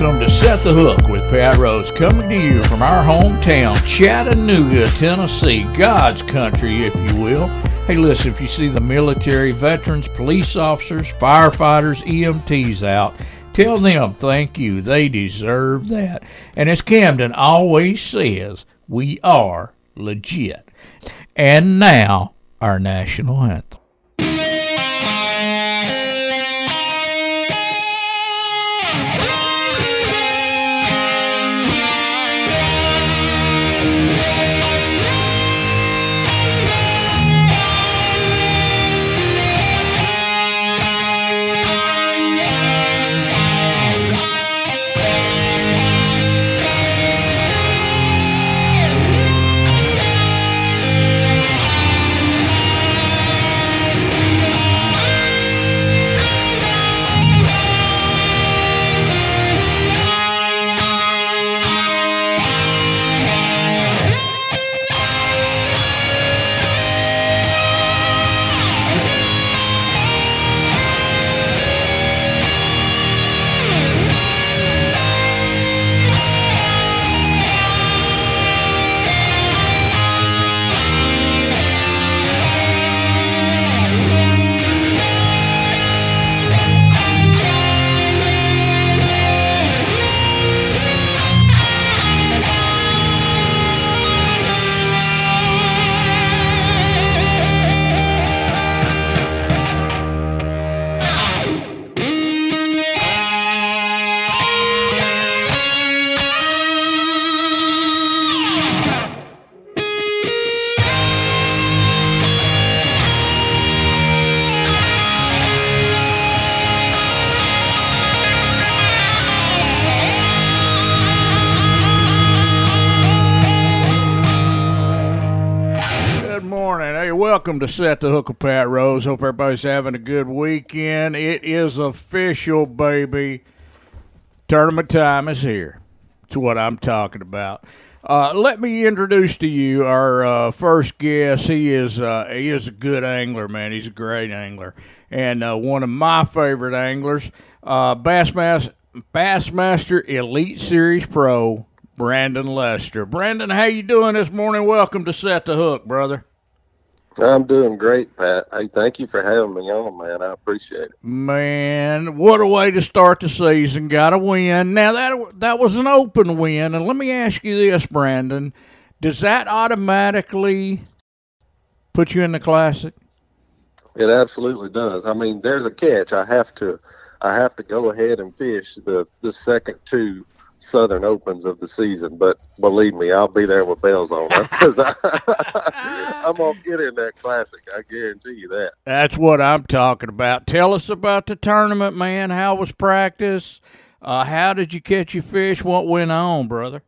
welcome to Set the Hook with Pat Rose, coming to you from our hometown, Chattanooga, Tennessee, God's country, if you will. Hey, listen, if you see the military, veterans, police officers, firefighters, EMTs out, tell them thank you. They deserve that. And as Camden always says, we are legit. And now, our national anthem. Welcome to Set the Hook with Pat Rose. Hope everybody's having a good weekend. It is official, baby. Tournament time is here. It's what I'm talking about. Uh, let me introduce to you our uh, first guest. He is uh, he is a good angler, man. He's a great angler, and uh, one of my favorite anglers, uh, Bassmaster Bassmaster Elite Series Pro Brandon Lester. Brandon, how you doing this morning? Welcome to Set the Hook, brother. I'm doing great, Pat. Hey, thank you for having me on, man. I appreciate it. Man, what a way to start the season. Got a win. Now that that was an open win, and let me ask you this, Brandon: Does that automatically put you in the classic? It absolutely does. I mean, there's a catch. I have to, I have to go ahead and fish the the second two Southern Opens of the season. But believe me, I'll be there with bells on because I'm gonna get in that classic. I guarantee you that. That's what I'm talking about. Tell us about the tournament, man. How was practice? Uh, how did you catch your fish? What went on, brother?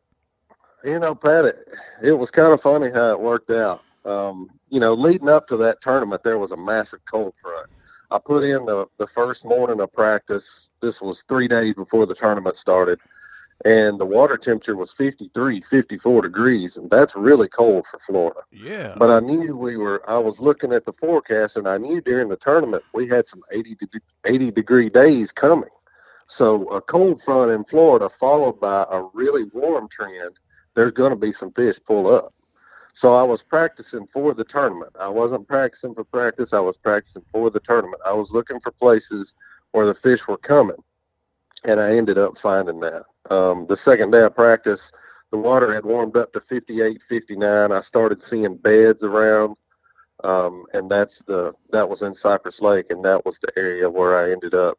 You know, Pat, it, it was kind of funny how it worked out. Um, you know, leading up to that tournament, there was a massive cold front. I put in the, the first morning of practice. This was three days before the tournament started. And the water temperature was 53, 54 degrees. And that's really cold for Florida. Yeah. But I knew we were, I was looking at the forecast and I knew during the tournament we had some 80, de- 80 degree days coming. So a cold front in Florida followed by a really warm trend, there's going to be some fish pull up. So I was practicing for the tournament. I wasn't practicing for practice. I was practicing for the tournament. I was looking for places where the fish were coming, and I ended up finding that. Um, the second day of practice, the water had warmed up to 58, 59. I started seeing beds around, um, and that's the that was in Cypress Lake, and that was the area where I ended up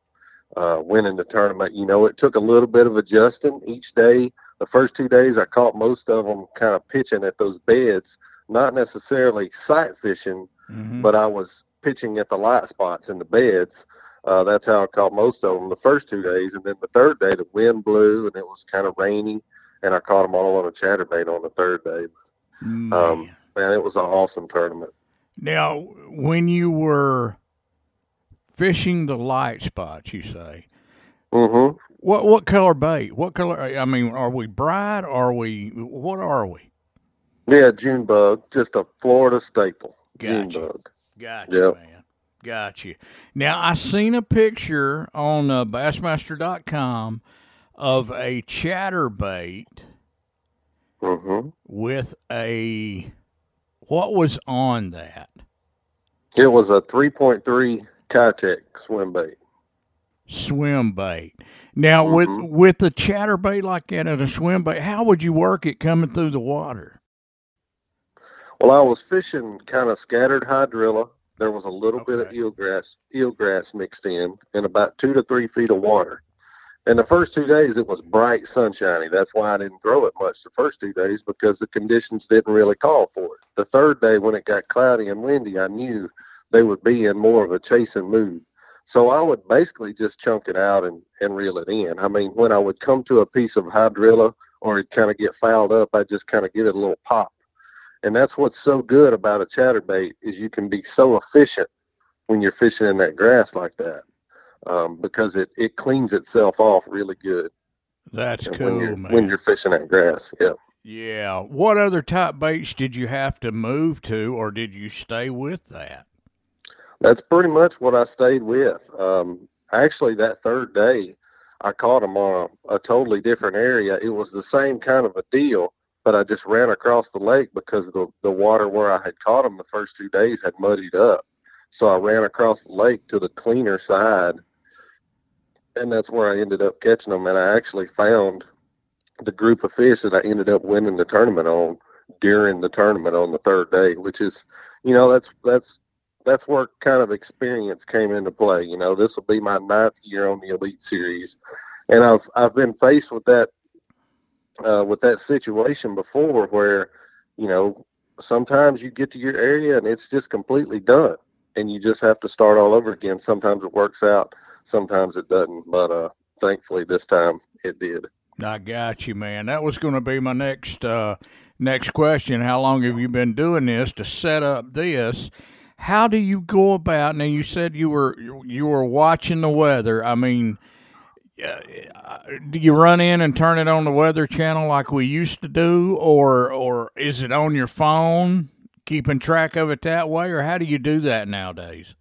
uh, winning the tournament. You know, it took a little bit of adjusting each day. The first two days, I caught most of them kind of pitching at those beds, not necessarily sight fishing, Mhm. but I was pitching at the light spots in the beds. Uh, that's how I caught most of them the first two days, and then the third day, the wind blew and it was kind of rainy, and I caught them all on a chatterbait on the third day. Um, Man. man, it was an awesome tournament. Now, when you were fishing the light spots, you say, hmm what what color bait? What color? I mean, are we bright? Are we? What are we? Yeah, June bug, just a Florida staple. June bug. Gotcha, Yep. man. Gotcha. Now I seen a picture on uh, Bassmaster.com of a chatterbait hmm with a what was on that It was a 3.3 Keitech swim bait. swim bait. Now with Mhm. with the chatterbait like that and a swim bait, how would you work it coming through the water? Well, I was fishing kind of scattered hydrilla. There was a little bit of Okay. eelgrass, eelgrass mixed in, and about two to three feet of water. And the first two days, it was bright sunshiny. That's why I didn't throw it much the first two days because the conditions didn't really call for it. The third day, when it got cloudy and windy, I knew they would be in more of a chasing mood. So I would basically just chunk it out and, and reel it in. I mean, when I would come to a piece of hydrilla or it kind of get fouled up, I just kind of give it a little pop. And that's what's so good about a chatterbait is you can be so efficient when you're fishing in that grass like that um, because it, it cleans itself off really good That's when cool, you're man. when you're fishing that grass. Yeah. yeah. What other type baits did you have to move to, or did you stay with that? That's pretty much what I stayed with. Um, actually, that third day, I caught them on a, a totally different area. It was the same kind of a deal, but I just ran across the lake because the, the water where I had caught them the first two days had muddied up. So I ran across the lake to the cleaner side, and that's where I ended up catching them. And I actually found the group of fish that I ended up winning the tournament on during the tournament on the third day, which is, you know, that's that's that's where kind of experience came into play. You know, this will be my ninth year on the Elite Series, and I've I've been faced with that uh, with that situation before, where you know sometimes you get to your area and it's just completely done, and you just have to start all over again. Sometimes it works out, sometimes it doesn't, but uh, thankfully this time it did. I got you, man. That was going to be my next uh, next question. How long have you been doing this to set up this? How do you go about? Now you said you were you were watching the weather. I mean, do you run in and turn it on the weather channel like we used to do, or or is it on your phone, keeping track of it that way, or how do you do that nowadays?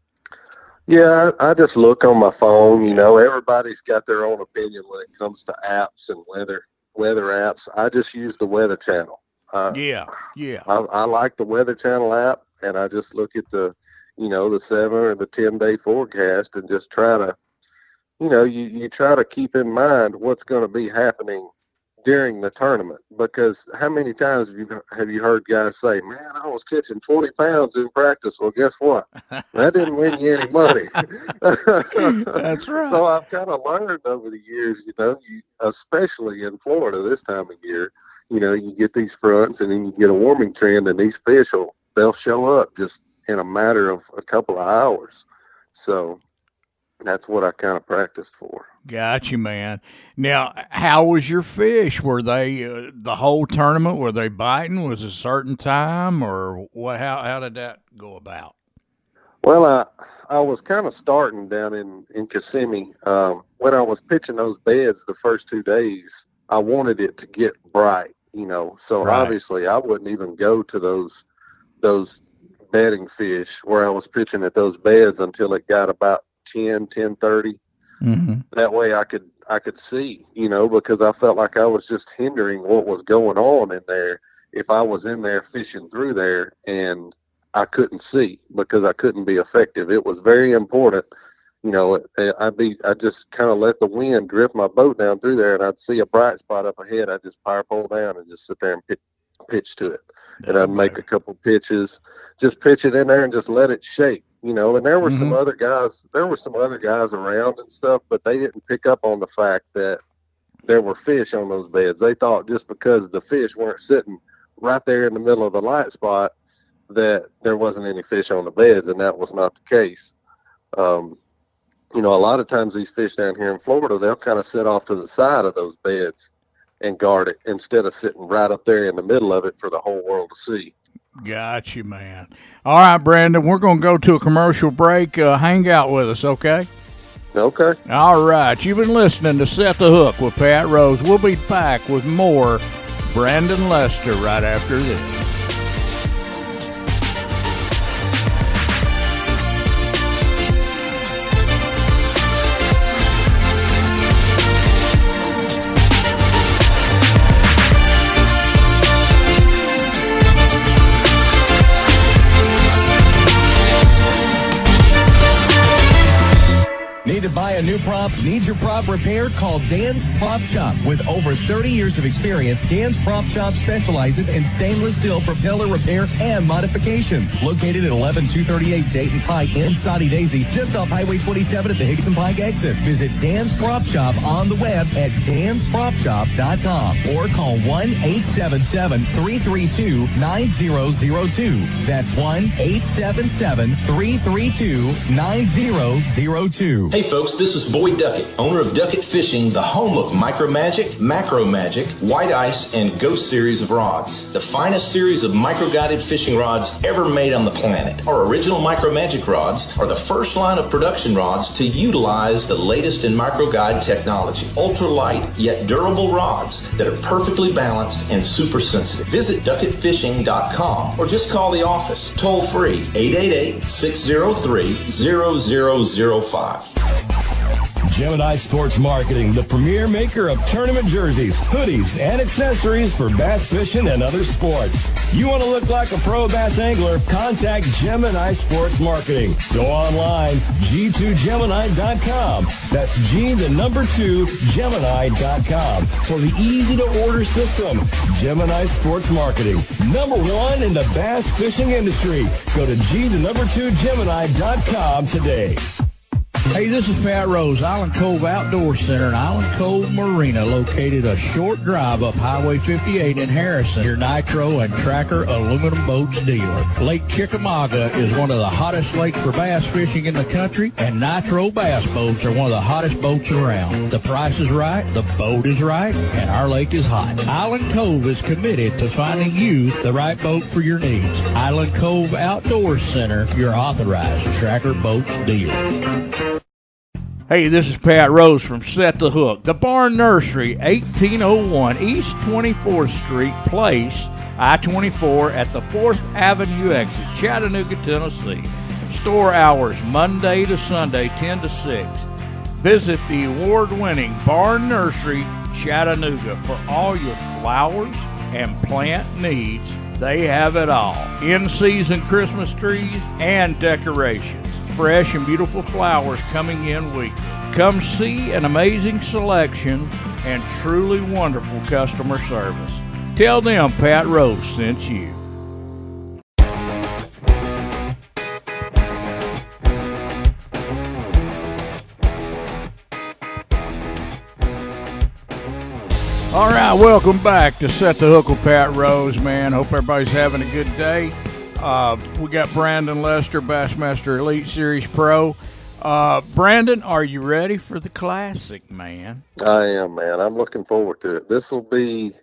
Yeah, I, I just look on my phone. You know, everybody's got their own opinion when it comes to apps and weather weather apps. I just use the Weather Channel. Uh, Yeah, yeah, I, I like the Weather Channel app, and I just look at the, you know, the seven or the ten day forecast, and just try to, you know, you you try to keep in mind what's going to be happening during the tournament. Because how many times have you have you heard guys say, "Man, I was catching twenty pounds in practice." Well, guess what? That didn't win you any money. That's right. So I've kind of learned over the years, you know, you, especially in Florida this time of year, you know, you get these fronts and then you get a warming trend, and these fish will they'll show up just in a matter of a couple of hours. So that's what I kind of practiced for. Got you, man. Now, how was your fish? Were they uh, the whole tournament? Were they biting? Was it a certain time, or what? How how did that go about? Well, I I was kind of starting down in in Kissimmee. Um, when I was pitching those beds the first two days, I wanted it to get bright, you know. So Right. obviously, I wouldn't even go to those those bedding fish where I was pitching at those beds until it got about 10, 10:30. Mm-hmm. That way, I could I could see, you know, because I felt like I was just hindering what was going on in there if I was in there fishing through there and I couldn't see because I couldn't be effective. It was very important, you know. I'd be I just kind of let the wind drift my boat down through there, and I'd see a bright spot up ahead. I'd just power pole down and just sit there and pitch, pitch to it and I'd make a couple pitches, just pitch it in there and just let it shake, you know. And there were some Mhm. other guys, there were some other guys around and stuff, but they didn't pick up on the fact that there were fish on those beds. They thought just because the fish weren't sitting right there in the middle of the light spot that there wasn't any fish on the beds, and that was not the case. Um, you know, a lot of times these fish down here in Florida, they'll kind of sit off to the side of those beds and guard it instead of sitting right up there in the middle of it for the whole world to see. Got you, man. All right, Brandon, we're going to go to a commercial break. Uh, hang out with us, okay? Okay. All right, you've been listening to Set the Hook with Pat Rose. We'll be back with more Brandon Lester right after this. Buy a new prop? Need your prop repaired? Call Dan's Prop Shop. With over 30 years of experience, Dan's Prop Shop specializes in stainless steel propeller repair and modifications. Located at 11238 Dayton Pike in Soddy Daisy, just off Highway 27 at the Higginson Pike exit. Visit Dan's Prop Shop on the web at danspropshop.com or call 1-877-332-9002. That's 1-877-332-9002. Hey folks, this is Boyd Duckett, owner of Duckett Fishing, the home of Micro Magic, Macro Magic, White Ice, and Ghost series of rods. The finest series of micro-guided fishing rods ever made on the planet. Our original Micro Magic rods are the first line of production rods to utilize the latest in micro-guide technology. Ultra light, yet durable rods that are perfectly balanced and super sensitive. Visit duckettfishing.com or just call the office toll free 888 603 0005. Gemini Sports Marketing, the premier maker of tournament jerseys, hoodies, and accessories for bass fishing and other sports. You want to look like a pro bass angler? Contact Gemini Sports Marketing. Go online, g2gemini.com. That's G, the number two, Gemini.com for the easy to order system. Gemini Sports Marketing, number one in the bass fishing industry. Go to G, the number two, Gemini.com today. Hey, this is Pat Rose, Island Cove Outdoor Center and Island Cove Marina, located a short drive up Highway 58 in Harrison. Your Nitro and Tracker aluminum boats dealer. Lake Chickamauga is one of the hottest lakes for bass fishing in the country, and Nitro bass boats are one of the hottest boats around. The price is right, the boat is right, and our lake is hot. Island Cove is committed to finding you the right boat for your needs. Island Cove Outdoor Center, your authorized Tracker boats dealer. Hey, this is Pat Rose from Set the Hook. The Barn Nursery, 1801 East 24th Street Place, I 24 at the 4th Avenue exit, Chattanooga, Tennessee. Store hours Monday to Sunday, 10 to 6. Visit the award winning Barn Nursery, Chattanooga for all your flowers and plant needs. They have it all in season Christmas trees and decorations fresh and beautiful flowers coming in weekly. Come see an amazing selection and truly wonderful customer service. Tell them Pat Rose sent you. All right, welcome back to Set the Hook with Pat Rose, man. Hope everybody's having a good day. Uh, we got Brandon Lester, Bassmaster Elite Series Pro. Uh, Brandon, are you ready for the classic, man? I am, man. I'm looking forward to it. This will be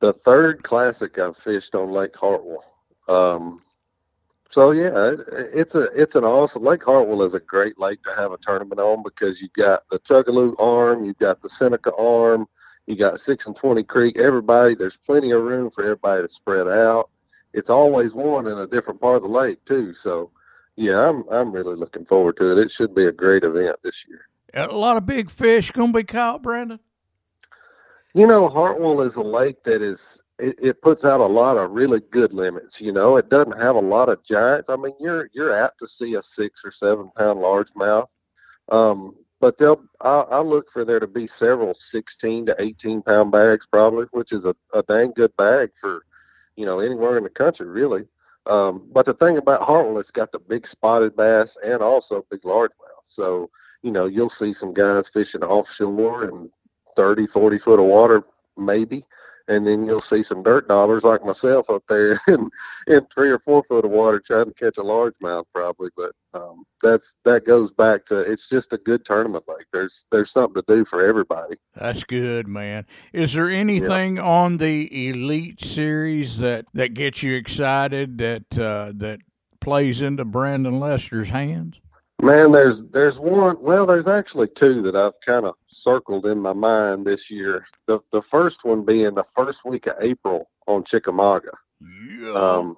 the third classic I've fished on Lake Hartwell. Um, so yeah, it's a it's an awesome Lake Hartwell is a great lake to have a tournament on because you've got the Tugaloo arm, you've got the Seneca arm, you got six and twenty Creek. Everybody, there's plenty of room for everybody to spread out. It's always one in a different part of the lake too. So yeah, I'm I'm really looking forward to it. It should be a great event this year. A lot of big fish gonna be caught, Brandon. You know, Hartwell is a lake that is it, it, puts out a lot of really good limits. You know, it doesn't have a lot of giants. I mean, you're you're apt to see a six or seven pound largemouth, um, but they'll I, I look for there to be several sixteen to eighteen pound bags probably, which is a, a dang good bag for you know anywhere in the country really. Um, but the thing about Hartwell, it's got the big spotted bass and also big largemouth. So, you know, you'll see some guys fishing offshore and 30, 40 foot of water, maybe. And then you'll see some dirt dollars like myself up there in, in three or four foot of water trying to catch a largemouth probably. But um, that's that goes back to it's just a good tournament like there's there's something to do for everybody that's good man is there anything yeah. on the elite series that that gets you excited that uh, that plays into brandon lester's hands man there's there's one well there's actually two that i've kind of circled in my mind this year the the first one being the first week of april on chickamauga yeah. um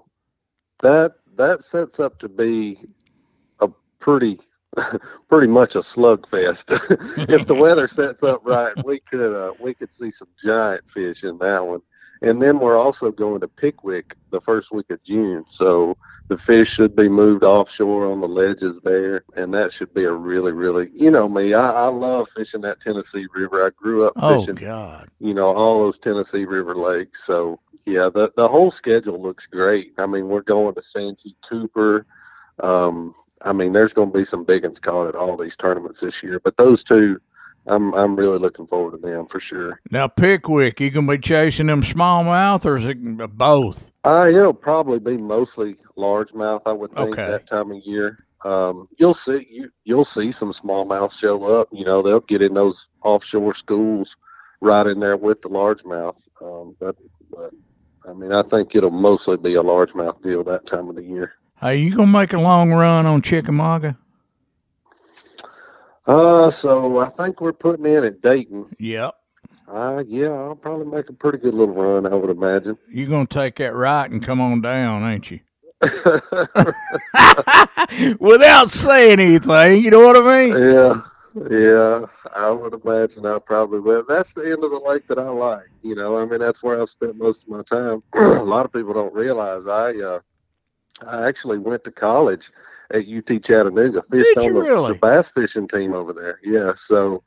that that sets up to be a pretty pretty much a slugfest. if the weather sets up right, we could uh, we could see some giant fish in that one. And then we're also going to Pickwick the first week of June. So the fish should be moved offshore on the ledges there. And that should be a really, really, you know me, I, I love fishing that Tennessee River. I grew up Oh fishing, God. you know, all those Tennessee River lakes. So yeah, the, the whole schedule looks great. I mean, we're going to Santee Cooper. Um, I mean, there's going to be some big ones caught at all these tournaments this year, but those two, I'm I'm really looking forward to them for sure. Now Pickwick, you gonna be chasing them smallmouth or is it both? Uh, it'll probably be mostly largemouth, I would think, Okay. that time of year. Um, you'll see you you'll see some smallmouth show up. You know, they'll get in those offshore schools right in there with the largemouth. Um, but but I mean, I think it'll mostly be a largemouth deal that time of the year. Are you gonna make a long run on Chickamauga? Uh, so I think we're putting in at Dayton. Yep. Uh, yeah, I'll probably make a pretty good little run, I would imagine. You're gonna take that right and come on down, ain't you? Without saying anything, you know what I mean? yeah, yeah, I would imagine I probably will. That's the end of the lake that I like. You know, I mean, that's where I've spent most of my time. a lot of people don't realize I, uh, I actually went to college at UT Chattanooga, fished Did on the, really? the bass fishing team over there. Yeah, so,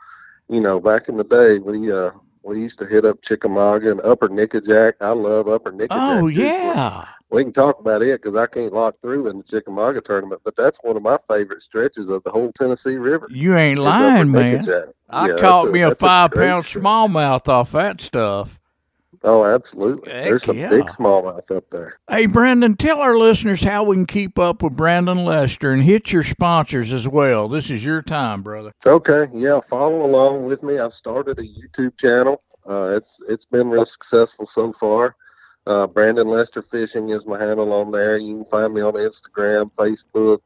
you know, back in the day, we, uh, we used to hit up Chickamauga and Upper Nickajack. I love Upper Nickajack. Oh too. yeah. we can talk about it because I can't lock through in the Chickamauga tournament, but that's one of my favorite stretches of the whole Tennessee River. You ain't lying, man. Nickajack. I Yeah, caught that's me a five great pound stretch. smallmouth off that stuff. Oh, absolutely. Heck There's some yeah. big smallmouth up there. Hey, Brandon, tell our listeners how we can keep up with Brandon Lester and hit your sponsors as well. This is your time, brother. Okay, yeah, follow along with me. I've started a YouTube channel. Uh, it's it's been real successful so far. Uh, Brandon Lester Fishing is my handle on there. You can find me on Instagram, Facebook.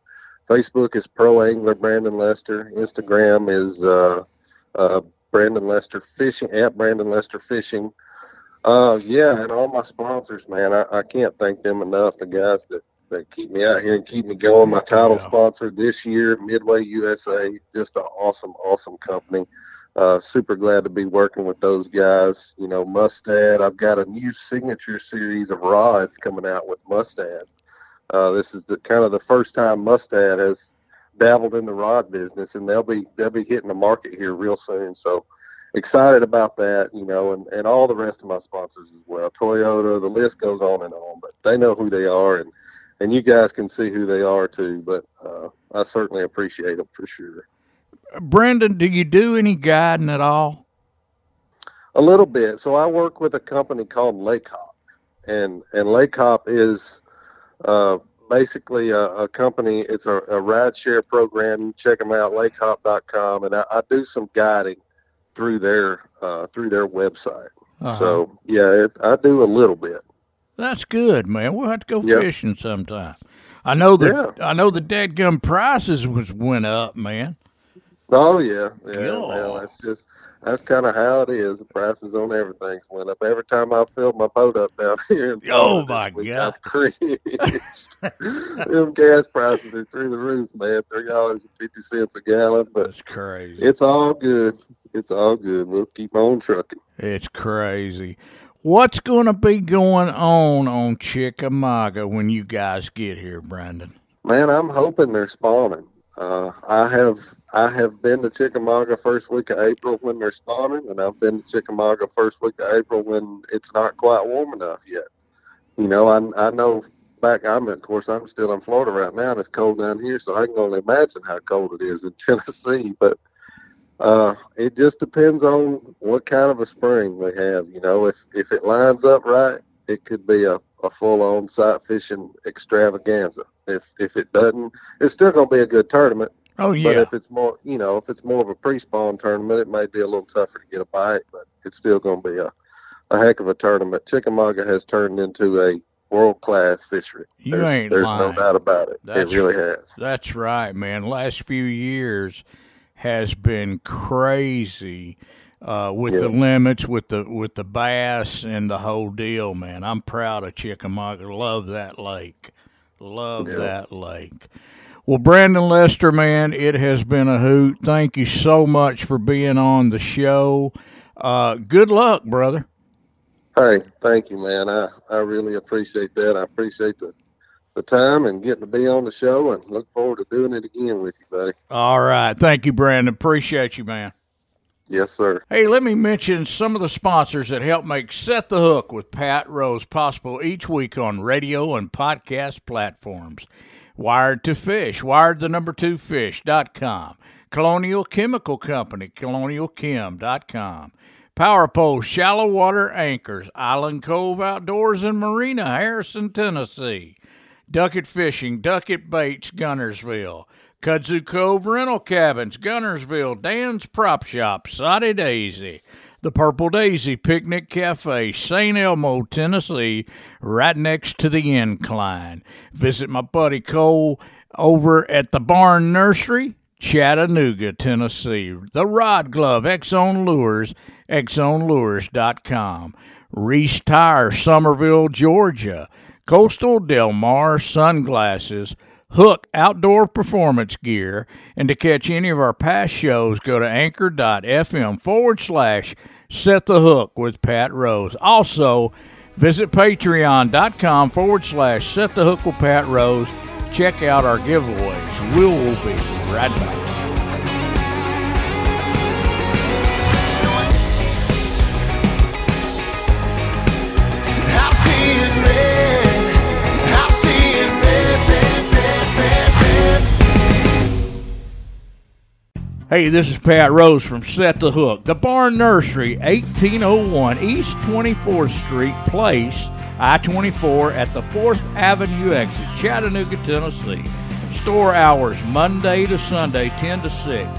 Facebook is Pro Angler Brandon Lester. Instagram is uh, uh, Brandon Lester Fishing at Brandon Lester Fishing. Uh, yeah, and all my sponsors, man, I, I can't thank them enough. The guys that, that keep me out here and keep me going. My title Yeah. sponsor this year, Midway USA, just an awesome, awesome company. Uh, super glad to be working with those guys. You know, Mustad. I've got a new signature series of rods coming out with Mustad. Uh, this is the kind of the first time Mustad has dabbled in the rod business, and they'll be they'll be hitting the market here real soon. So excited about that, you know, and, and all the rest of my sponsors as well. Toyota, the list goes on and on, but they know who they are, and and you guys can see who they are too. But uh, I certainly appreciate them for sure. Brandon, do you do any guiding at all? A little bit. So I work with a company called Lake Hop, and and Lake Hop is uh, basically a, a company. It's a, a ride share program. Check them out, lakehop.com, and I, I do some guiding through their uh, through their website. Uh-huh. So yeah, it, I do a little bit. That's good, man. We'll have to go Yeah. fishing sometime. I know the I know the dead gum prices was went up, man. Oh yeah, yeah. Yeah. Well, that's just that's kind of how it is. The prices on everything's went up. Every time I filled my boat up down here, in Oh, my week, God. I've cringed. Them gas prices are through the roof, man. Three dollars and fifty cents a gallon, but That's crazy. it's all good. It's all good. We'll keep on trucking. It's crazy. What's going to be going on on Chickamauga when you guys get here, Brandon? Man, I'm hoping they're spawning. Uh, I have I have been to Chickamauga first week of April when they're spawning, and I've been to Chickamauga first week of April when it's not quite warm enough yet. You know, I I know back. I'm of course I'm still in Florida right now, and it's cold down here, so I can only imagine how cold it is in Tennessee. But uh, it just depends on what kind of a spring we have. You know, if if it lines up right, it could be a, a full on sight fishing extravaganza. If if it doesn't, it's still going to be a good tournament. Oh yeah. But if it's more, you know, if it's more of a pre-spawn tournament, it may be a little tougher to get a bite. But it's still going to be a a heck of a tournament. Chickamauga has turned into a world class fishery. You there's, ain't There's lying. no doubt about it. That's- it really has. that's right, man. Last few years has been crazy uh, with the limits, with the with the bass and the whole deal, man. I'm proud of Chickamauga. Love that lake. Love Yeah. that lake. Well, Brandon Lester, man, it has been a hoot. Thank you so much for being on the show. Uh, good luck, brother. Hey, thank you, man. I, I really appreciate that. I appreciate the the time and getting to be on the show and look forward to doing it again with you, buddy. All right. Thank you, Brandon. Appreciate you, man. Yes, sir. Hey, let me mention some of the sponsors that help make Set the Hook with Pat Rose possible each week on radio and podcast platforms. Wired to Fish, wired the number two fish.com. Colonial Chemical Company, colonialchem.com. Power Pole Shallow Water Anchors, Island Cove Outdoors and Marina, Harrison, Tennessee. Duckett Fishing, Duckett Baits, Guntersville. Kudzu Cove Rental Cabins, Guntersville. Dan's Prop Shop, Soddy Daisy. The Purple Daisy Picnic Cafe, St. Elmo, Tennessee, right next to the incline. Visit my buddy Cole over at the Barn Nursery, Chattanooga, Tennessee. The Rod Glove, Exxon Lures, exxonlures.com. Reese Tire, Summerville, Georgia. Costa Del Mar Sunglasses, Hook Outdoor Performance Gear, and to catch any of our past shows, go to anchor.fm forward slash set the hook with Pat Rose. Also, visit patreon.com forward slash set the hook with Pat Rose. Check out our giveaways. We will be right back. Hey, this is Pat Rose from Set the Hook. The Barn Nursery, 1801 East 24th Street Place, I 24 at the 4th Avenue exit, Chattanooga, Tennessee. Store hours Monday to Sunday, 10 to 6.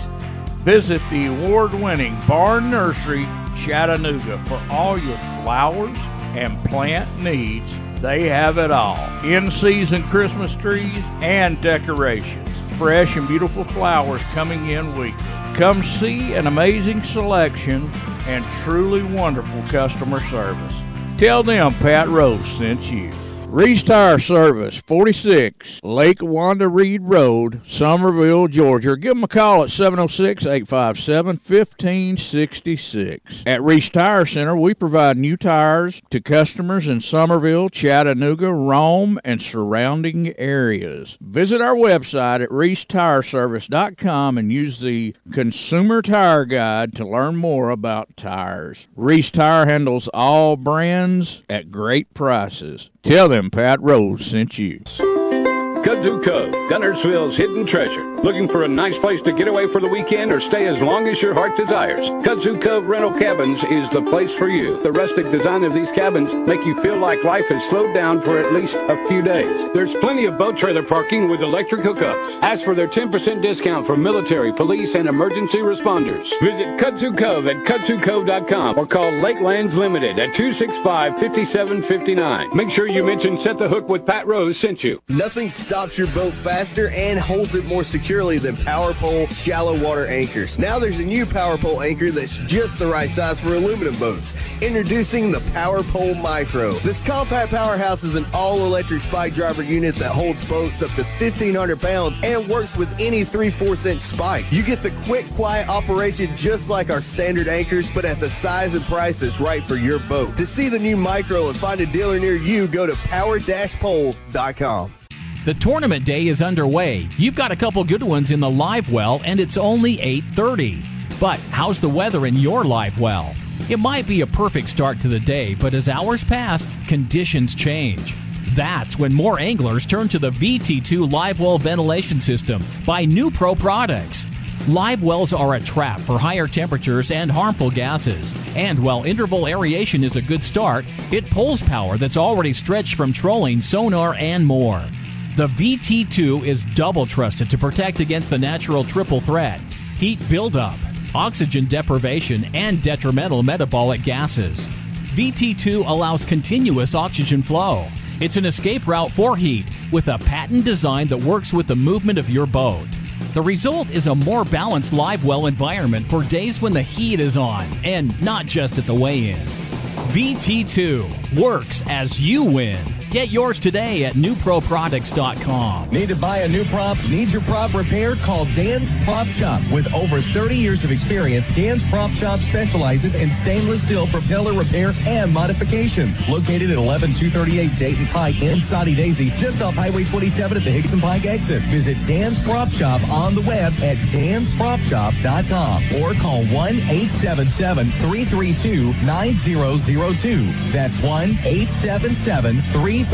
Visit the award winning Barn Nursery, Chattanooga, for all your flowers and plant needs. They have it all in season Christmas trees and decorations fresh and beautiful flowers coming in weekly. Come see an amazing selection and truly wonderful customer service. Tell them Pat Rose sent you. Reese Tire Service, 46 Lake Wanda Reed Road, Summerville, Georgia. Give them a call at 706 857 1566. At Reese Tire Center, we provide new tires to customers in Summerville, Chattanooga, Rome, and surrounding areas. Visit our website at reesetireservice.com and use the Consumer Tire Guide to learn more about tires. Reese Tire handles all brands at great prices. Tell them Pat Rose sent you. Kudzu Cove, Guntersville's hidden treasure. Looking for a nice place to get away for the weekend or stay as long as your heart desires? Kudzu Cove Rental Cabins is the place for you. The rustic design of these cabins make you feel like life has slowed down for at least a few days. There's plenty of boat trailer parking with electric hookups. Ask for their 10% discount for military, police, and emergency responders. Visit Kudzu Cove at kudzukove.com or call Lakelands Limited at 265-5759. Make sure you mention Set the Hook with Pat Rose sent you. Nothing stops your boat faster and holds it more securely than Power Pole shallow water anchors. Now there's a new Power Pole anchor that's just the right size for aluminum boats. Introducing the Power Pole Micro. This compact powerhouse is an all-electric spike driver unit that holds boats up to 1,500 pounds and works with any 3/4 inch spike. You get the quick, quiet operation just like our standard anchors, but at the size and price that's right for your boat. To see the new Micro and find a dealer near you, go to power-pole.com. The tournament day is underway. You've got a couple good ones in the live well, and it's only 8:30. But how's the weather in your live well? It might be a perfect start to the day, but as hours pass, conditions change. That's when more anglers turn to the VT2 live well ventilation system by New Pro products. Live wells are a trap for higher temperatures and harmful gases. And while interval aeration is a good start, it pulls power that's already stretched from trolling, sonar, and more. The VT2 is double trusted to protect against the natural triple threat heat buildup, oxygen deprivation, and detrimental metabolic gases. VT2 allows continuous oxygen flow. It's an escape route for heat with a patent design that works with the movement of your boat. The result is a more balanced live well environment for days when the heat is on and not just at the weigh in. VT2 works as you win. Get yours today at newproproducts.com. Need to buy a new prop? Need your prop repaired? Call Dan's Prop Shop. With over 30 years of experience, Dan's Prop Shop specializes in stainless steel propeller repair and modifications. Located at 11238 Dayton Pike in Soddy Daisy, just off Highway 27 at the Hixson Pike exit. Visit Dan's Prop Shop on the web at danspropshop.com or call 1-877-332-9002. That's 1-877-332-9002.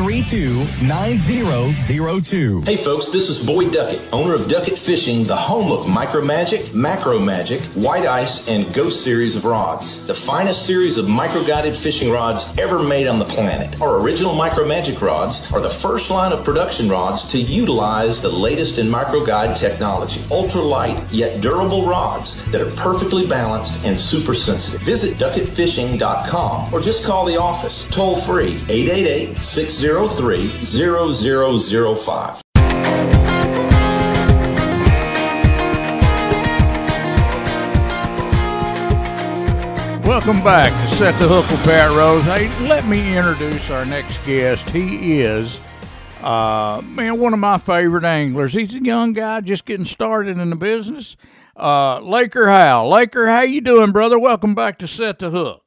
Hey folks, this is Boyd Duckett, owner of Duckett Fishing, the home of Micro Magic, Macro Magic, White Ice, and Ghost series of rods. The finest series of micro-guided fishing rods ever made on the planet. Our original Micro Magic rods are the first line of production rods to utilize the latest in micro-guide technology. Ultra light, yet durable rods that are perfectly balanced and super sensitive. Visit duckettfishing.com or just call the office, toll free, 888-603-0005. Welcome back to Set the Hook with Pat Rose. Hey, let me introduce our next guest. He is, uh, man, one of my favorite anglers. He's a young guy just getting started in the business. Uh, Laker Howell. Laker, how you doing, brother? Welcome back to Set the Hook.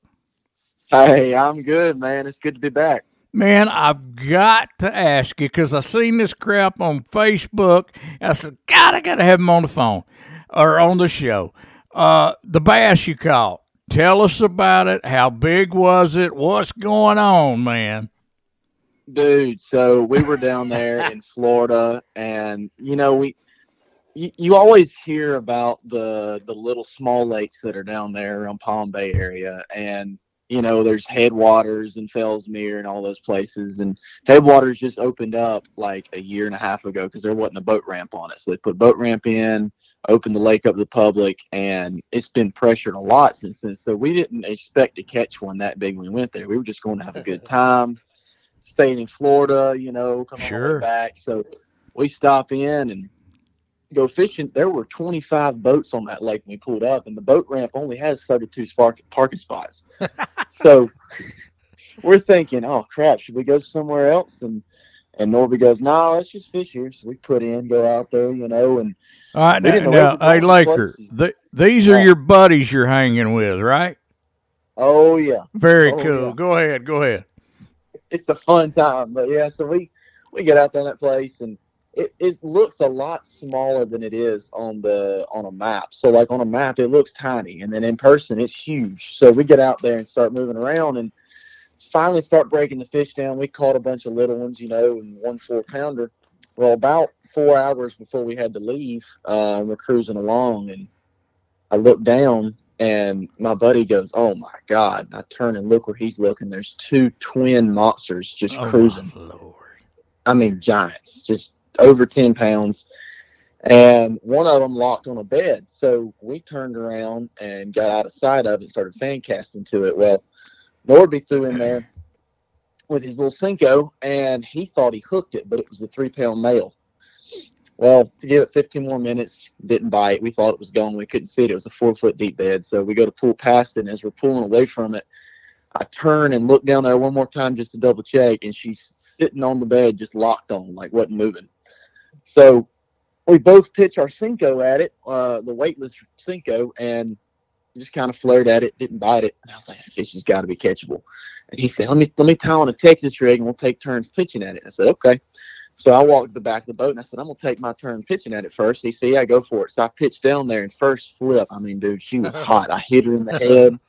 Hey, I'm good, man. It's good to be back. Man, I've got to ask you because I seen this crap on Facebook. I said, God, I got to have him on the phone or on the show. Uh, the bass you caught. Tell us about it. How big was it? What's going on, man? Dude, so we were down there in Florida and you know, we you, you always hear about the the little small lakes that are down there around Palm Bay area and you know, there's headwaters and Fellsmere and all those places and headwaters just opened up like a year and a half ago because there wasn't a boat ramp on it. So they put a boat ramp in, opened the lake up to the public and it's been pressured a lot since then. So we didn't expect to catch one that big when we went there. We were just going to have a good time, staying in Florida, you know, coming Sure. back. So we stop in and go fishing. There were 25 boats on that lake when we pulled up, and the boat ramp only has 32 spark- parking spots. so we're thinking, oh crap, should we go somewhere else? And and Norby goes, no, let's just fish here. So we put in, go out there, you know, and All right, now, now hey, Laker, places- th- these are Yeah. your buddies you're hanging with, right? oh yeah, Very Oh, cool. yeah. Go ahead, go ahead. it's a fun time. But yeah, so we we get out there in that place, and it, it looks a lot smaller than it is on the on a map. So like on a map, it looks tiny, and then in person, it's huge. So we get out there and start moving around, and finally start breaking the fish down. We caught a bunch of little ones, you know, and one four pounder. Well, about four hours before we had to leave, uh, we're cruising along, and I look down, and my buddy goes, "Oh my god!" I turn and look where he's looking. There's two twin monsters just Oh, cruising. I mean, giants, just over 10 pounds. And one of them locked on a bed. So we turned around and got out of sight of it started fan casting to it. Well, Norby threw in there with his little Senko and he thought he hooked it, but it was a three pound male. Well, to give it 15 more minutes, didn't bite. We thought it was gone. We couldn't see it. It was a four foot deep bed. So we go to pull past it. And as we're pulling away from it, I turn and look down there one more time just to double check. And she's sitting on the bed, just locked on, like wasn't moving. So we both pitch our Senko at it, uh, the weightless Senko, and just kind of flared at it, didn't bite it. And I was like, see she's got to be catchable. And he said, let me let me tie on a Texas rig and we'll take turns pitching at it. I said, okay. So I walked to the back of the boat and I said, I'm gonna take my turn pitching at it first. He said, Yeah, go for it. So I pitched down there and first flip. I mean, dude, she was hot. I hit her in the head.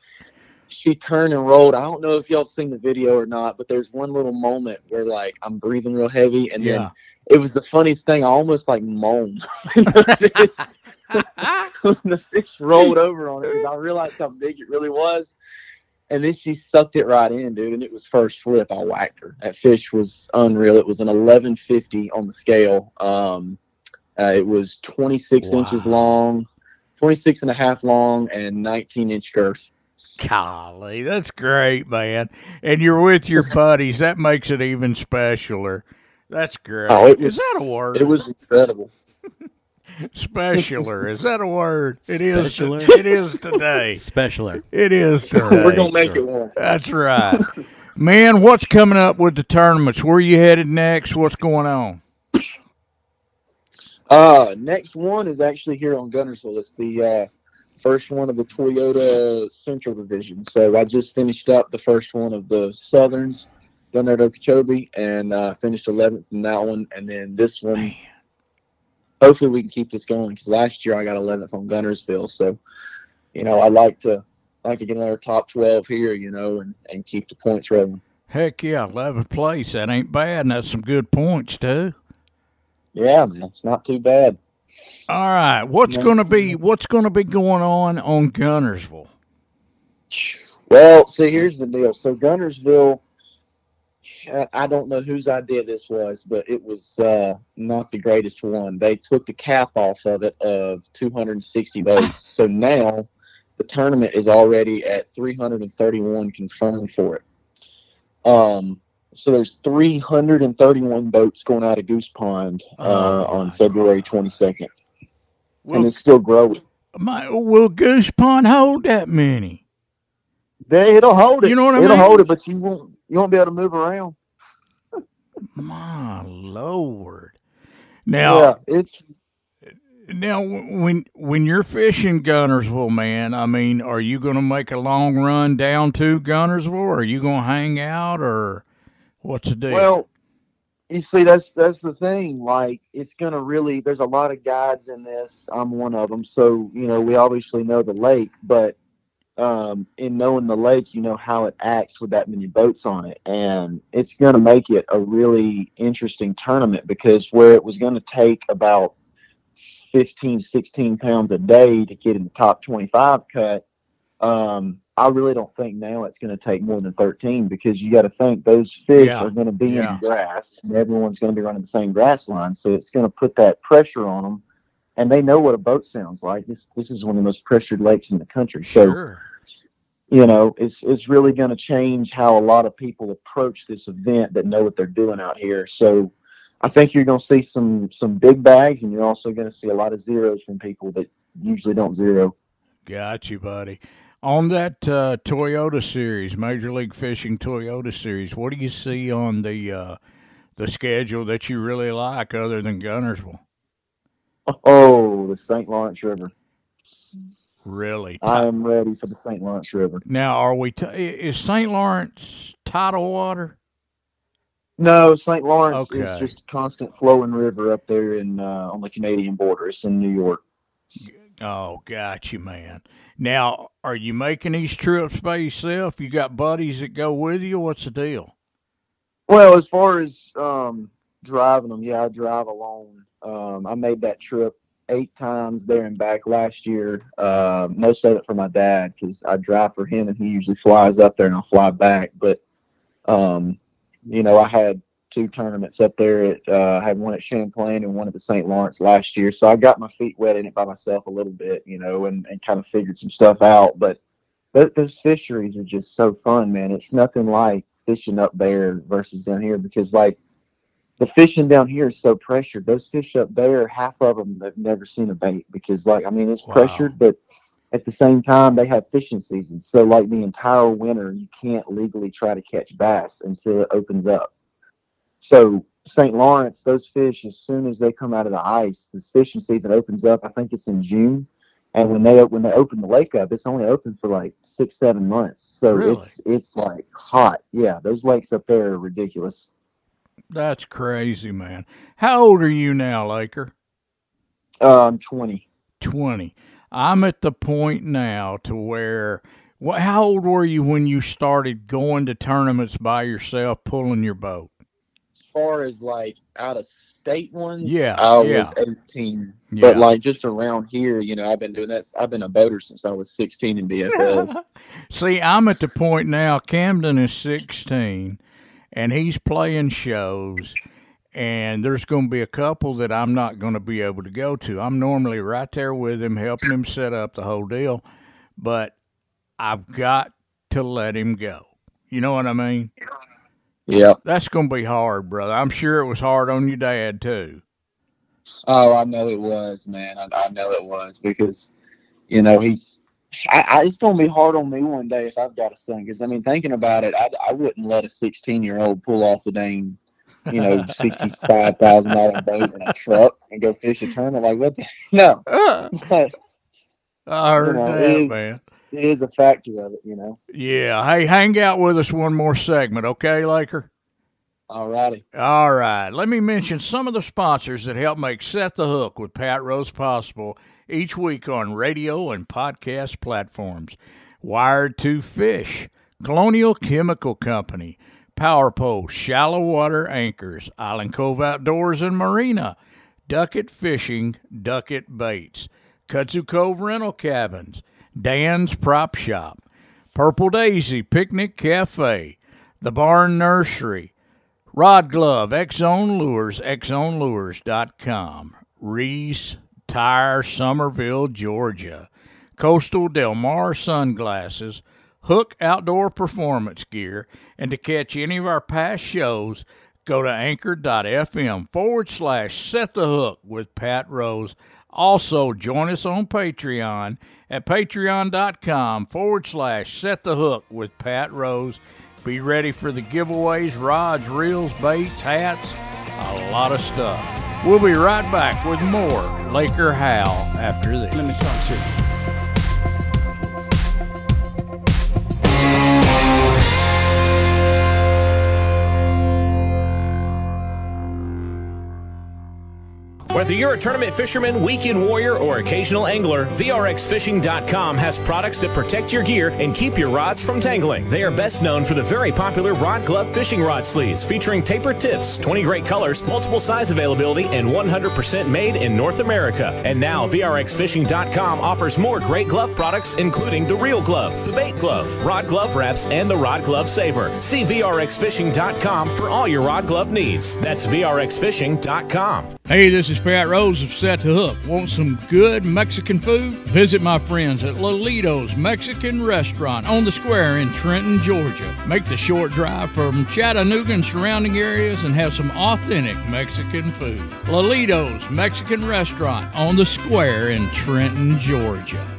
She turned and rolled. I don't know if y'all seen the video or not, but there's one little moment where like I'm breathing real heavy, and then it was the funniest thing. I almost like moaned when the fish, when the fish rolled over on it because I realized how big it really was. And then she sucked it right in, dude. And it was first flip. I whacked her. That fish was unreal. It was an 1150 on the scale. Um, uh, it was 26 inches long, 26 and a half long, and 19 inch girth. Golly, that's great, man. And you're with your buddies. That makes it even specialer. That's great. Oh, it is was- that a word? It was incredible. specialer. is that a word? It is. to- Specialer? it is today. Specialer. It is today. We're gonna make it one. That's right. Man, what's coming up with the tournaments? Where you headed next? What's going on? Uh, next one is actually here on Guntersville. It's the uh, first one of the Toyota Central Division. So I just finished up the first one of the Southerns down there at Okeechobee and uh, finished 11th in that one. And then this one, hopefully we can keep this going because last year I got 11th on Guntersville. So, you know, I'd like to like to get another top 12 here, you know, and, and keep the points rolling. Heck yeah, 11th place. That ain't bad, and that's some good points, too. Yeah, man, it's not too bad. All right, what's going to be what's going to be going on on Guntersville? Well, see, here's the deal. So Guntersville, I- don't know whose idea this was, but it was uh, not the greatest one. They took the cap off of it of 260 votes. So now the tournament is already at 331 confirmed for it. Um, so there's 331 boats going out of Goose Pond uh, Oh, on February 22nd, Well, and it's still growing. my, will Goose Pond hold that many? They, it'll hold it. You know what I it'll mean? hold it, but you won't. You won't be able to move around. My lord! Now, yeah, it's now when when you're fishing Guntersville, man, I mean, are you going to make a long run down to Guntersville, or are you going to hang out, or what's the deal? well. You see, that's that's the thing. Like, it's gonna really. There's a lot of guides in this. I'm one of them. So you know, we obviously know the lake, but um, in knowing the lake, you know how it acts with that many boats on it, and it's gonna make it a really interesting tournament because where it was gonna take about 15, 16 pounds a day to get in the top 25 cut. Um, I really don't think now it's going to take more than 13 because you got to think those fish Yeah. are going to be Yeah. in grass and everyone's going to be running the same grass line. So it's going to put that pressure on them. And they know what a boat sounds like. This this is one of the most pressured lakes in the country. So sure. you know, it's it's really going to change how a lot of people approach this event that know what they're doing out here. So I think you're going to see some some big bags, and you're also going to see a lot of zeros from people that usually don't zero. Got you, buddy. On that uh, Toyota series, Major League Fishing Toyota series, what do you see on the uh, the schedule that you really like, other than Guntersville? Oh, the St. Lawrence River! Really? I am ready for the St. Lawrence River. Now, are we? T- is St. Lawrence tidal water? No, St. Lawrence Okay. is just a constant flowing river up there in uh, on the Canadian border. It's in New York. Oh, got you, man. Now, are you making these trips by yourself? You got buddies that go with you? What's the deal? Well, as far as um, driving them, yeah, I drive alone. Um, I made that trip eight times there and back last year. Uh, most of it for my dad because I drive for him and he usually flies up there and I'll fly back. But um, you know, I had two tournaments up there. At, uh, I had one at Champlain and one at the St. Lawrence last year, so I got my feet wet in it by myself a little bit, you know, and, and kind of figured some stuff out. But th- those fisheries are just so fun, man. It's nothing like fishing up there versus down here because, like, the fishing down here is so pressured. Those fish up there, half of them have never seen a bait because, like, I mean, it's Wow. pressured, but at the same time, they have fishing seasons. So, like, the entire winter, you can't legally try to catch bass until it opens up. So, St. Lawrence, those fish, as soon as they come out of the ice, this fishing season opens up. I think it's in June, and when they when they open the lake up, it's only open for like six seven months. So Really? it's it's like hot. Yeah, those lakes up there are ridiculous. That's crazy, man. How old are you now, Laker? Uh, I'm 20. 20. I'm at the point now to where what how old were you when you started going to tournaments by yourself pulling your boat? As far as like out of state ones, Yeah, I yeah. was 18. Yeah. But like just around here, you know, I've been doing that. I've been a boater since I was 16 in BFLs. See, I'm at the point now Camden is 16 and he's playing shows and there's going to be a couple that I'm not going to be able to go to. I'm normally right there with him helping him set up the whole deal, but I've got to let him go. You know what I mean? Yeah. That's going to be hard, brother. I'm sure it was hard on your dad too. Oh, I know it was, man. I, I know it was because, you know, he's I, I, it's gonna be hard on me one day if I've got a son. Because I mean, thinking about it, I, I wouldn't let a 16 year old pull off the dang, you know, sixty five thousand dollar boat in a truck and go fish a tournament. Like what? The, no, uh, but I heard you know, that, man. It is a factor of it. You know. Yeah. Hey, hang out with us one more segment, okay, Laker? All righty. All right. Let me mention some of the sponsors that help make Set the Hook with Pat Rose possible each week on radio and podcast platforms. Wired to Fish, Colonial Chemical Company, Power Pole, Shallow Water Anchors, Island Cove Outdoors and Marina, Duckett Fishing, Duckett Baits, Kudzu Cove Rental Cabins, Dan's Prop Shop, Purple Daisy Picnic Cafe, The Barn Nursery, Rod Glove, X-Zone Lures, XZoneLures.com. Reese Tire, Summerville, Georgia. Costa Del Mar Sunglasses, Hook Outdoor Performance Gear, and to catch any of our past shows, go to anchor.fm forward slash set the hook with Pat Rose. Also, join us on Patreon at patreon.com forward slash set the hook with Pat Rose. Be ready for the giveaways, rods, reels, baits, hats, a lot of stuff. We'll be right back with more Laker Howell after this. Let me talk to you. Whether you're a tournament fisherman, weekend warrior, or occasional angler, VRXFishing.com has products that protect your gear and keep your rods from tangling. They are best known for the very popular Rod Glove fishing rod sleeves featuring tapered tips, 20 great colors, multiple size availability, and 100% made in North America. And now, VRXFishing.com offers more great glove products, including the Reel Glove, the Bait Glove, Rod Glove Wraps, and the Rod Glove Saver. See VRXFishing.com for all your rod glove needs. That's VRXFishing.com. Hey, this is Pat Rose of Set to Hook. Want some good Mexican food? Visit my friends at Lolito's Mexican Restaurant on the square in Trenton, Georgia. Make the short drive from Chattanooga and surrounding areas and have some authentic Mexican food. Lolito's Mexican Restaurant on the square in Trenton, Georgia.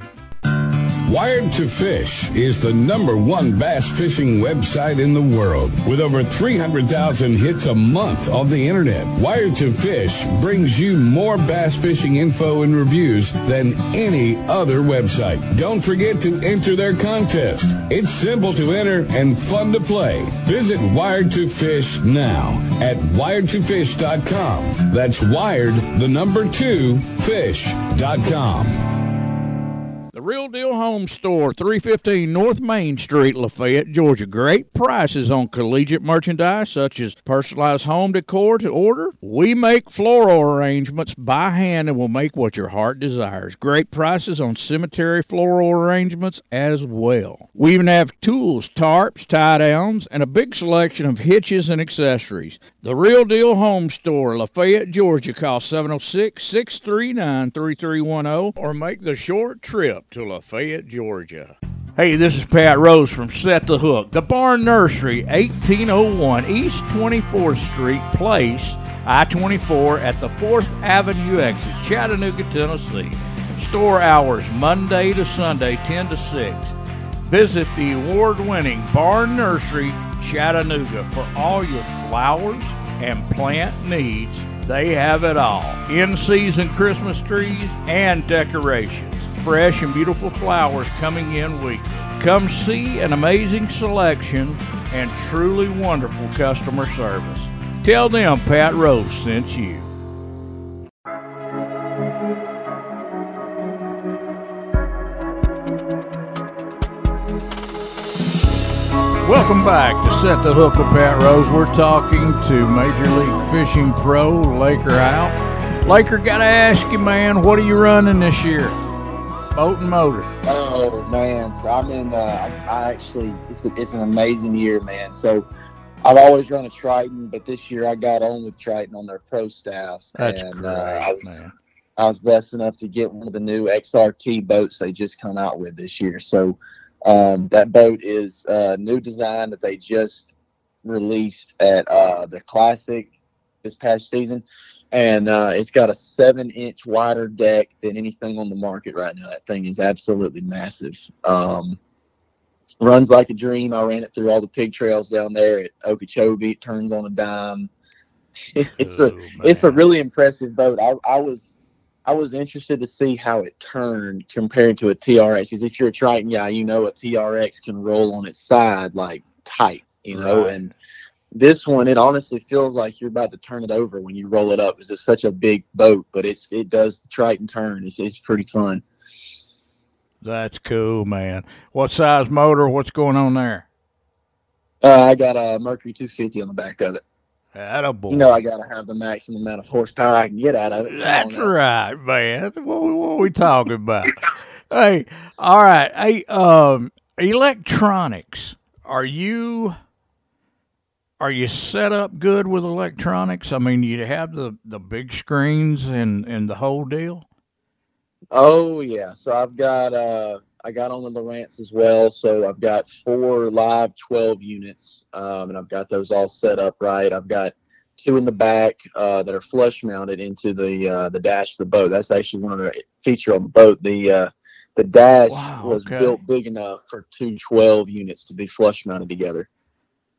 Wired to Fish is the number one bass fishing website in the world with over 300,000 hits a month on the internet. Wired to Fish brings you more bass fishing info and reviews than any other website. Don't forget to enter their contest. It's simple to enter and fun to play. Visit Wired to Fish now at wiredtofish.com. That's wired, the number two, fish.com. Real Deal Home Store, 315 North Main Street, Lafayette, Georgia. Great prices on collegiate merchandise such as personalized home decor to order. We make floral arrangements by hand and will make what your heart desires. Great prices on cemetery floral arrangements as well. We even have tools, tarps, tie downs, and a big selection of hitches and accessories. The Real Deal Home Store, Lafayette, Georgia. Call 706 639 3310 or make the short trip to Lafayette, Georgia. Hey, this is Pat Rose from Set the Hook. The Barn Nursery, 1801 East 24th Street Place, I 24 at the 4th Avenue exit, Chattanooga, Tennessee. Store hours Monday to Sunday, 10 to 6. Visit the award winning Barn Nursery, Chattanooga for all your flowers and plant needs. They have it all in season Christmas trees and decorations. Fresh and beautiful flowers coming in weekly. Come see an amazing selection and truly wonderful customer service. Tell them Pat Rose sent you. Welcome back to Set the Hook with Pat Rose. We're talking to Major League Fishing Pro Laker Howell. Laker, gotta ask you, man, what are you running this year? Boat and motor. Oh man, so I'm in. Uh, I, actually, it's, a, it's an amazing year, man. So I've always run a Triton, but this year I got on with Triton on their pro staff, That's and great, uh, I was man. I was blessed enough to get one of the new XRT boats they just come out with this year. So um, that boat is a new design that they just released at uh, the Classic this past season. And uh, it's got a seven inch wider deck than anything on the market right now. That thing is absolutely massive. Um, runs like a dream. I ran it through all the pig trails down there at Okeechobee. It turns on a dime. it's a it's a really impressive boat. I, I was I was interested to see how it turned compared to a TRX. Because if you're a Triton guy, you know a TRX can roll on its side like tight, you know. Right. And this one, it honestly feels like you're about to turn it over when you roll it up. It's just such a big boat, but it's it does the Triton turn. It's it's pretty fun. That's cool, man. What size motor? What's going on there? Uh, I got a Mercury 250 on the back of it. Attaboy. You know, I gotta have the maximum amount of horsepower I can get out of it. That's right, man. What, what we talking about? hey, all right. Hey, um, electronics. Are you are you set up good with electronics? I mean, you have the the big screens and and the whole deal. Oh yeah. So I've got uh I got on the Lowrance as well. So I've got four live twelve units. Um and I've got those all set up right. I've got two in the back uh that are flush mounted into the uh the dash of the boat. That's actually one of the feature on the boat. The uh the dash Wow, was okay. built big enough for two 12 units to be flush mounted together.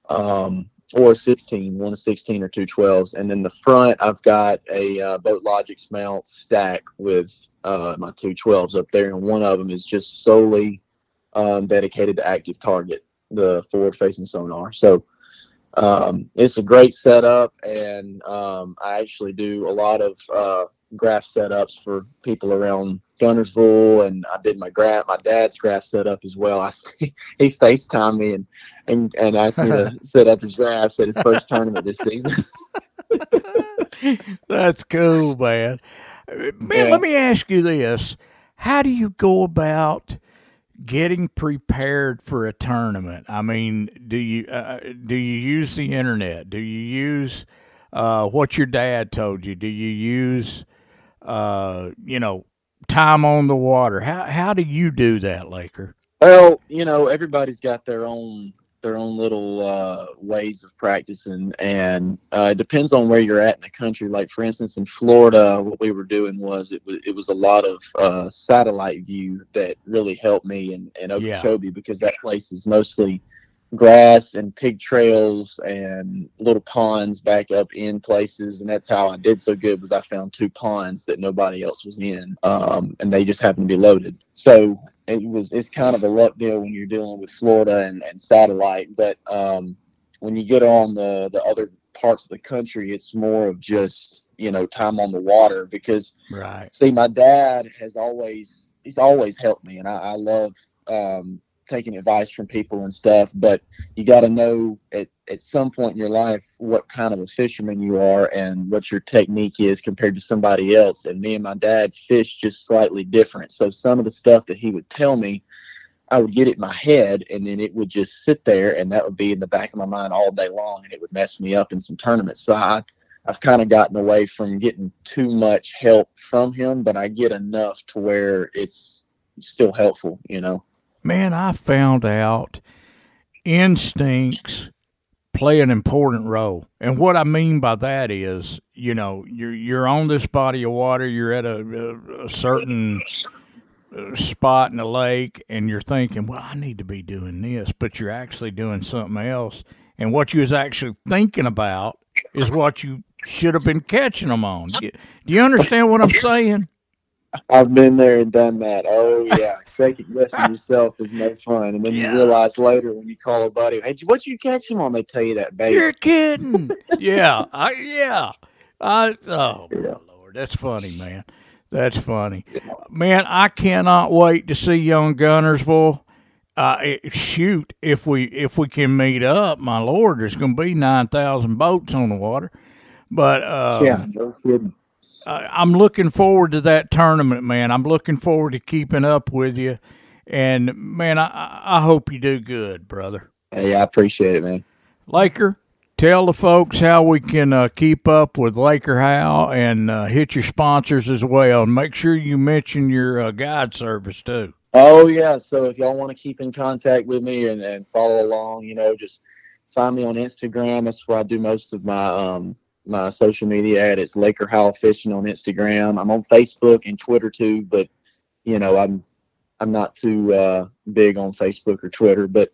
Um or 16, one of 16 or two 12s. And then the front, I've got a uh, Boat Logic mount stack with uh, my two 12s up there. And one of them is just solely um, dedicated to active target, the forward facing sonar. So um, it's a great setup. And um, I actually do a lot of uh, graph setups for people around Guntersville. And I did my graph, my dad's graph setup as well. I he FaceTimed me and, and, and asked me to set up his graphs at his first tournament this season. That's cool, man. Uh, Man, Yeah. let me ask you this: How do you go about getting prepared for a tournament? I mean, do you uh, do you use the internet? Do you use uh, what your dad told you? Do you use uh, you know time on the water? How how do you do that, Laker? Well, you know, everybody's got their own their own little uh, ways of practicing, and uh, it depends on where you're at in the country. Like for instance, in Florida, what we were doing was it was it was a lot of uh, satellite view that really helped me in, in Yeah. Okeechobee because that place is mostly grass and pig trails and little ponds back up in places and that's how I did so good was I found two ponds that nobody else was in um, and they just happened to be loaded so it was it's kind of a luck deal when you're dealing with Florida and, and satellite but um, when you get on the the other parts of the country it's more of just you know time on the water because Right. see my dad has always he's always helped me and I, I love um, taking advice from people and stuff but you got to know at, at some point in your life what kind of a fisherman you are and what your technique is compared to somebody else and me and my dad fish just slightly different so some of the stuff that he would tell me I would get it in my head and then it would just sit there and that would be in the back of my mind all day long and it would mess me up in some tournaments. So I, I've kind of gotten away from getting too much help from him, but I get enough to where it's still helpful, you know? Man, I found out instincts play an important role. And what I mean by that is, you know, you're you're on this body of water, you're at a, a, a certain uh, spot in the lake and you're thinking, "Well, I need to be doing this," but you're actually doing something else. And what you was actually thinking about is what you should have been catching them on. Do you, do you understand what I'm saying? I've been there and done that. Oh yeah, second guessing yourself is no fun, and then Yeah. you realize later when you call a buddy, "Hey, what you catch him on?" They tell you that, baby. You're kidding. yeah, I yeah. I oh my lord, that's funny, man. That's funny, man. I cannot wait to see young Guntersville. Uh, it- shoot, if we if we can meet up, my lord, there's going to be nine thousand boats on the water. But uh, yeah, no kidding. I- I'm looking forward to that tournament, man. I'm looking forward to keeping up with you, and man, I I- hope you do good, brother. Hey, I appreciate it, man. Laker, tell the folks how we can uh, keep up with Laker Howell and uh, hit your sponsors as well. And make sure you mention your uh, guide service too. Oh yeah. So if y'all want to keep in contact with me and, and follow along, you know, just find me on Instagram. That's where I do most of my um my social media at it's Laker Howell Fishing on Instagram. I'm on Facebook and Twitter too, but you know I'm I'm not too uh, big on Facebook or Twitter. But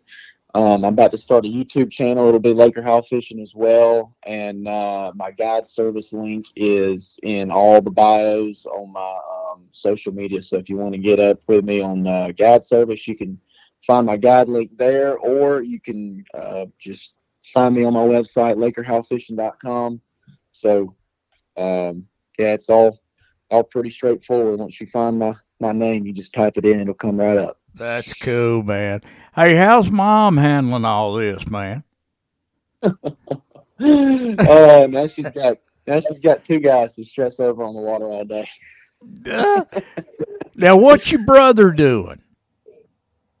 um, I'm about to start a YouTube channel. It'll be Laker Howell Fishing as well, and uh, my guide service link is in all the bios on my um, social media. So if you want to get up with me on uh, guide service, you can find my guide link there, or you can uh, just find me on my website, LakerHowellFishing.com. So, um, yeah, it's all all pretty straightforward. Once you find my my name, you just type it in, it'll come right up. That's cool, man. Hey, how's mom handling all this, man? uh, now she's got now she's got two guys to stress over on the water all day. now, what's your brother doing?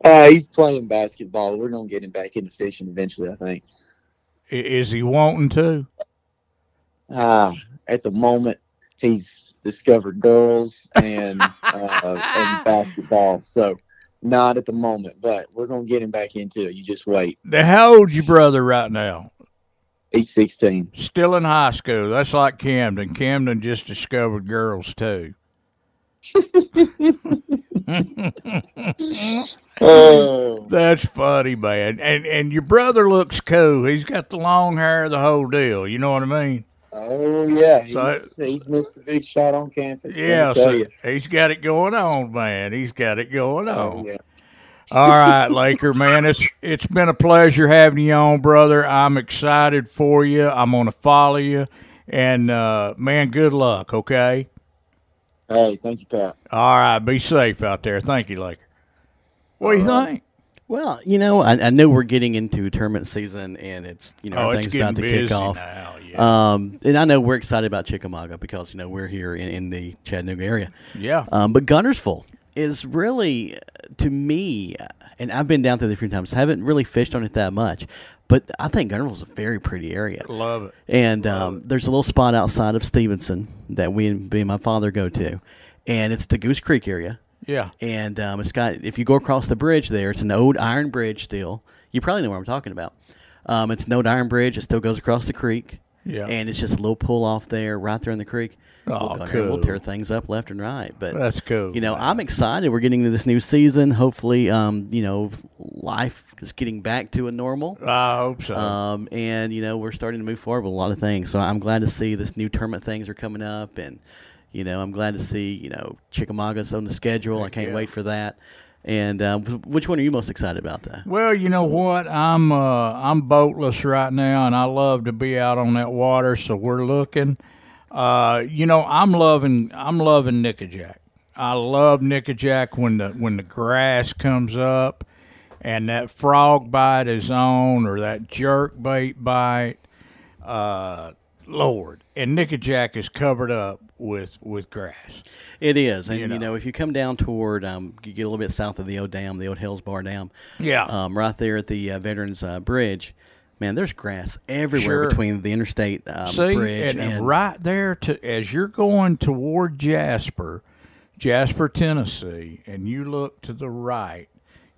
Uh, he's playing basketball. We're gonna get him back into fishing eventually, I think. Is he wanting to? Uh, at the moment, he's discovered girls and uh, and basketball. So not at the moment, but we're gonna get him back into it. You just wait. Now, how old's your brother right now? He's sixteen. Still in high school. That's like Camden. Camden just discovered girls too. Oh, That's funny, man. And and your brother looks cool. He's got the long hair, the whole deal. You know what I mean? Oh yeah, he's, So- he's missed the big shot on campus. Yeah, so he's got it going on, man. He's got it going Oh, on. yeah. All right, Laker, man. It's it's been a pleasure having you on, brother. I'm excited for you. I'm gonna follow you, and uh, man, good luck. Okay. Hey, thank you, Pat. All right. Be safe out there. Thank you, Laker. What do you think? Well, you know, I, I know we're getting into tournament season, and it's you know Oh, everything's about to kick off. now, yeah. Um, and I know we're excited about Chickamauga because you know we're here in, in the Chattanooga area. Yeah. Um, but Guntersville is really, uh, to me, uh, and I've been down there a few times. Haven't really fished on it that much, but I think Guntersville's a very pretty area. Love it. And um, there's a little spot outside of Stevenson that we and me and my father go to, and it's the Goose Creek area. Yeah. And um, it's got if you go across the bridge there, it's an old iron bridge still. You probably know what I'm talking about. Um, it's an old iron bridge. It still goes across the creek. Yeah. And it's just a little pull off there, right there in the creek. Oh, we'll, and we'll tear things up left and right. But That's cool, You know, I'm excited. We're getting into this new season. Hopefully, um, you know, life is getting back to a normal. I hope so. Um, and you know, we're starting to move forward with a lot of things. So I'm glad to see this new tournament things are coming up, and you know, I'm glad to see you know Chickamauga's on the schedule. I can't yeah. wait for that. And um, which one are you most excited about? That Well, you know what? I'm uh, I'm boatless right now, and I love to be out on that water. So we're looking. Uh, you know, I'm loving I'm loving Nickajack. I love Nickajack when the when the grass comes up, and that frog bite is on, or that jerk bait bite. Uh, Lord, and Nickajack is covered up with with grass. it is, and You you know, know. if you come down toward, um, you get a little bit south of the old dam, the old Hales Bar Dam. Yeah. Um, right there at the uh, Veterans uh, Bridge. Man, there's grass everywhere Sure. between the interstate um, See, bridge and, and right there to as you're going toward Jasper, Jasper, Tennessee, and you look to the right,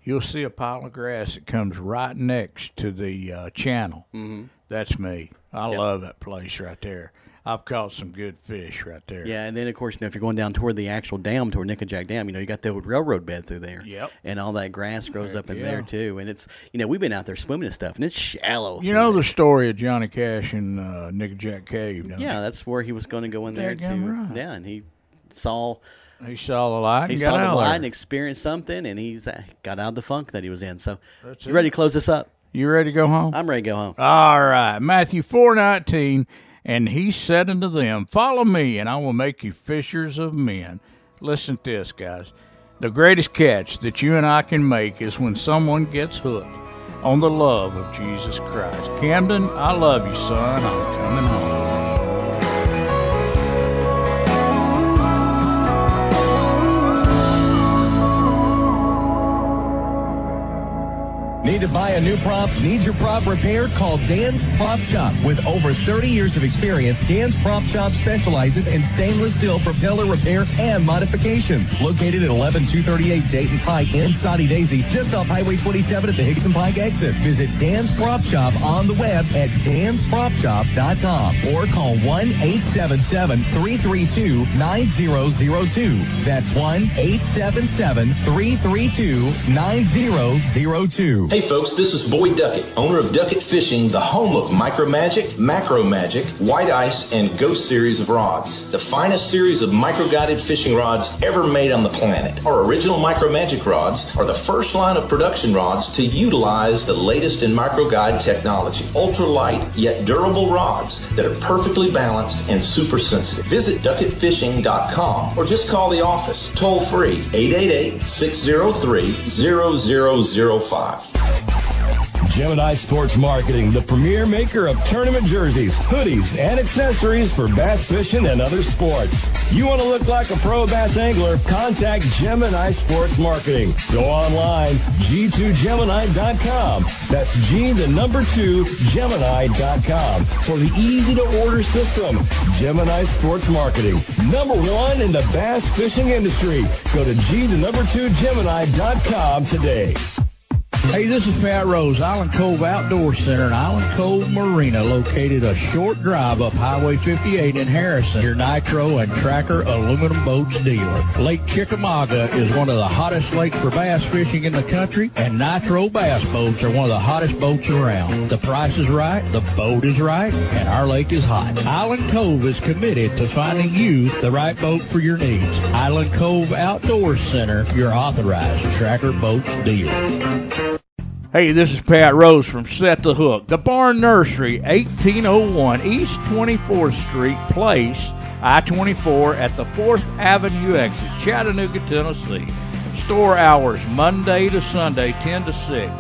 you'll see a pile of grass that comes right next to the uh, channel. Mm-hmm. That's me. I love that place right there. I've caught some good fish right there. Yeah, and then of course, you know, if you're going down toward the actual dam, toward Nickajack Dam, you know, you got the old railroad bed through there. Yep. And all that grass grows up in yeah. there too, and it's you know we've been out there swimming and stuff, and it's shallow. You know there. the story of Johnny Cash and uh, Nickajack Cave, don't Yeah, that's where he was going to go in there to. Daggum right. Yeah, and he saw? He saw the light he and saw the light there. and experienced something, and he's uh, got out of the funk that he was in. So, That's you it. ready to close this up? You ready to go home? I'm ready to go home. All right, Matthew four nineteen, and he said unto them, Follow me, and I will make you fishers of men. Listen to this, guys. The greatest catch that you and I can make is when someone gets hooked on the love of Jesus Christ. Camden, I love you, son. I'm coming home. Need to buy a new prop? Need your prop repaired? Call Dan's Prop Shop. With over 30 years of experience, Dan's Prop Shop specializes in stainless steel propeller repair and modifications. Located at 11238 Dayton Pike in Soddy Daisy, just off Highway 27 at the Hixson Pike exit. Visit Dan's Prop Shop on the web at danspropshop.com or call 1-877-332-9002. That's 1-877-332-9002. Hey folks, this is Boyd Duckett, owner of Duckett Fishing, the home of Micro Magic, Macro Magic, White Ice, and Ghost series of rods. The finest series of micro-guided fishing rods ever made on the planet. Our original Micro Magic rods are the first line of production rods to utilize the latest in micro-guide technology. Ultra light, yet durable rods that are perfectly balanced and super sensitive. Visit duckettfishing.com or just call the office toll free 888 603 0005. Gemini Sports Marketing, the premier maker of tournament jerseys, hoodies, and accessories for bass fishing and other sports. You want to look like a pro bass angler? Contact Gemini Sports Marketing. Go online, g2gemini.com. That's G, the number two, Gemini.com for the easy to order system. Gemini Sports Marketing, number one in the bass fishing industry. Go to G, the number two, Gemini.com today. Hey, this is Pat Rose, Island Cove Outdoor Center and Island Cove Marina, located a short drive up Highway 58 in Harrison. Your Nitro and Tracker aluminum boats dealer. Lake Chickamauga is one of the hottest lakes for bass fishing in the country, and Nitro bass boats are one of the hottest boats around. The price is right, the boat is right, and our lake is hot. Island Cove is committed to finding you the right boat for your needs. Island Cove Outdoor Center, your authorized Tracker boats dealer. Hey, this is Pat Rose from Set the Hook. The Barn Nursery, 1801 East 24th Street Place, I 24 at the 4th Avenue exit, Chattanooga, Tennessee. Store hours Monday to Sunday, 10 to 6.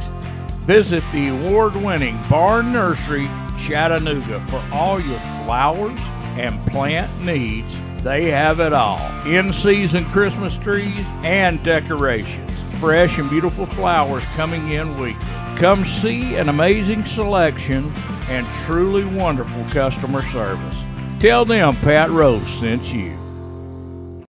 Visit the award winning Barn Nursery, Chattanooga, for all your flowers and plant needs. They have it all in season Christmas trees and decorations fresh and beautiful flowers coming in weekly. Come see an amazing selection and truly wonderful customer service. Tell them Pat Rose sent you.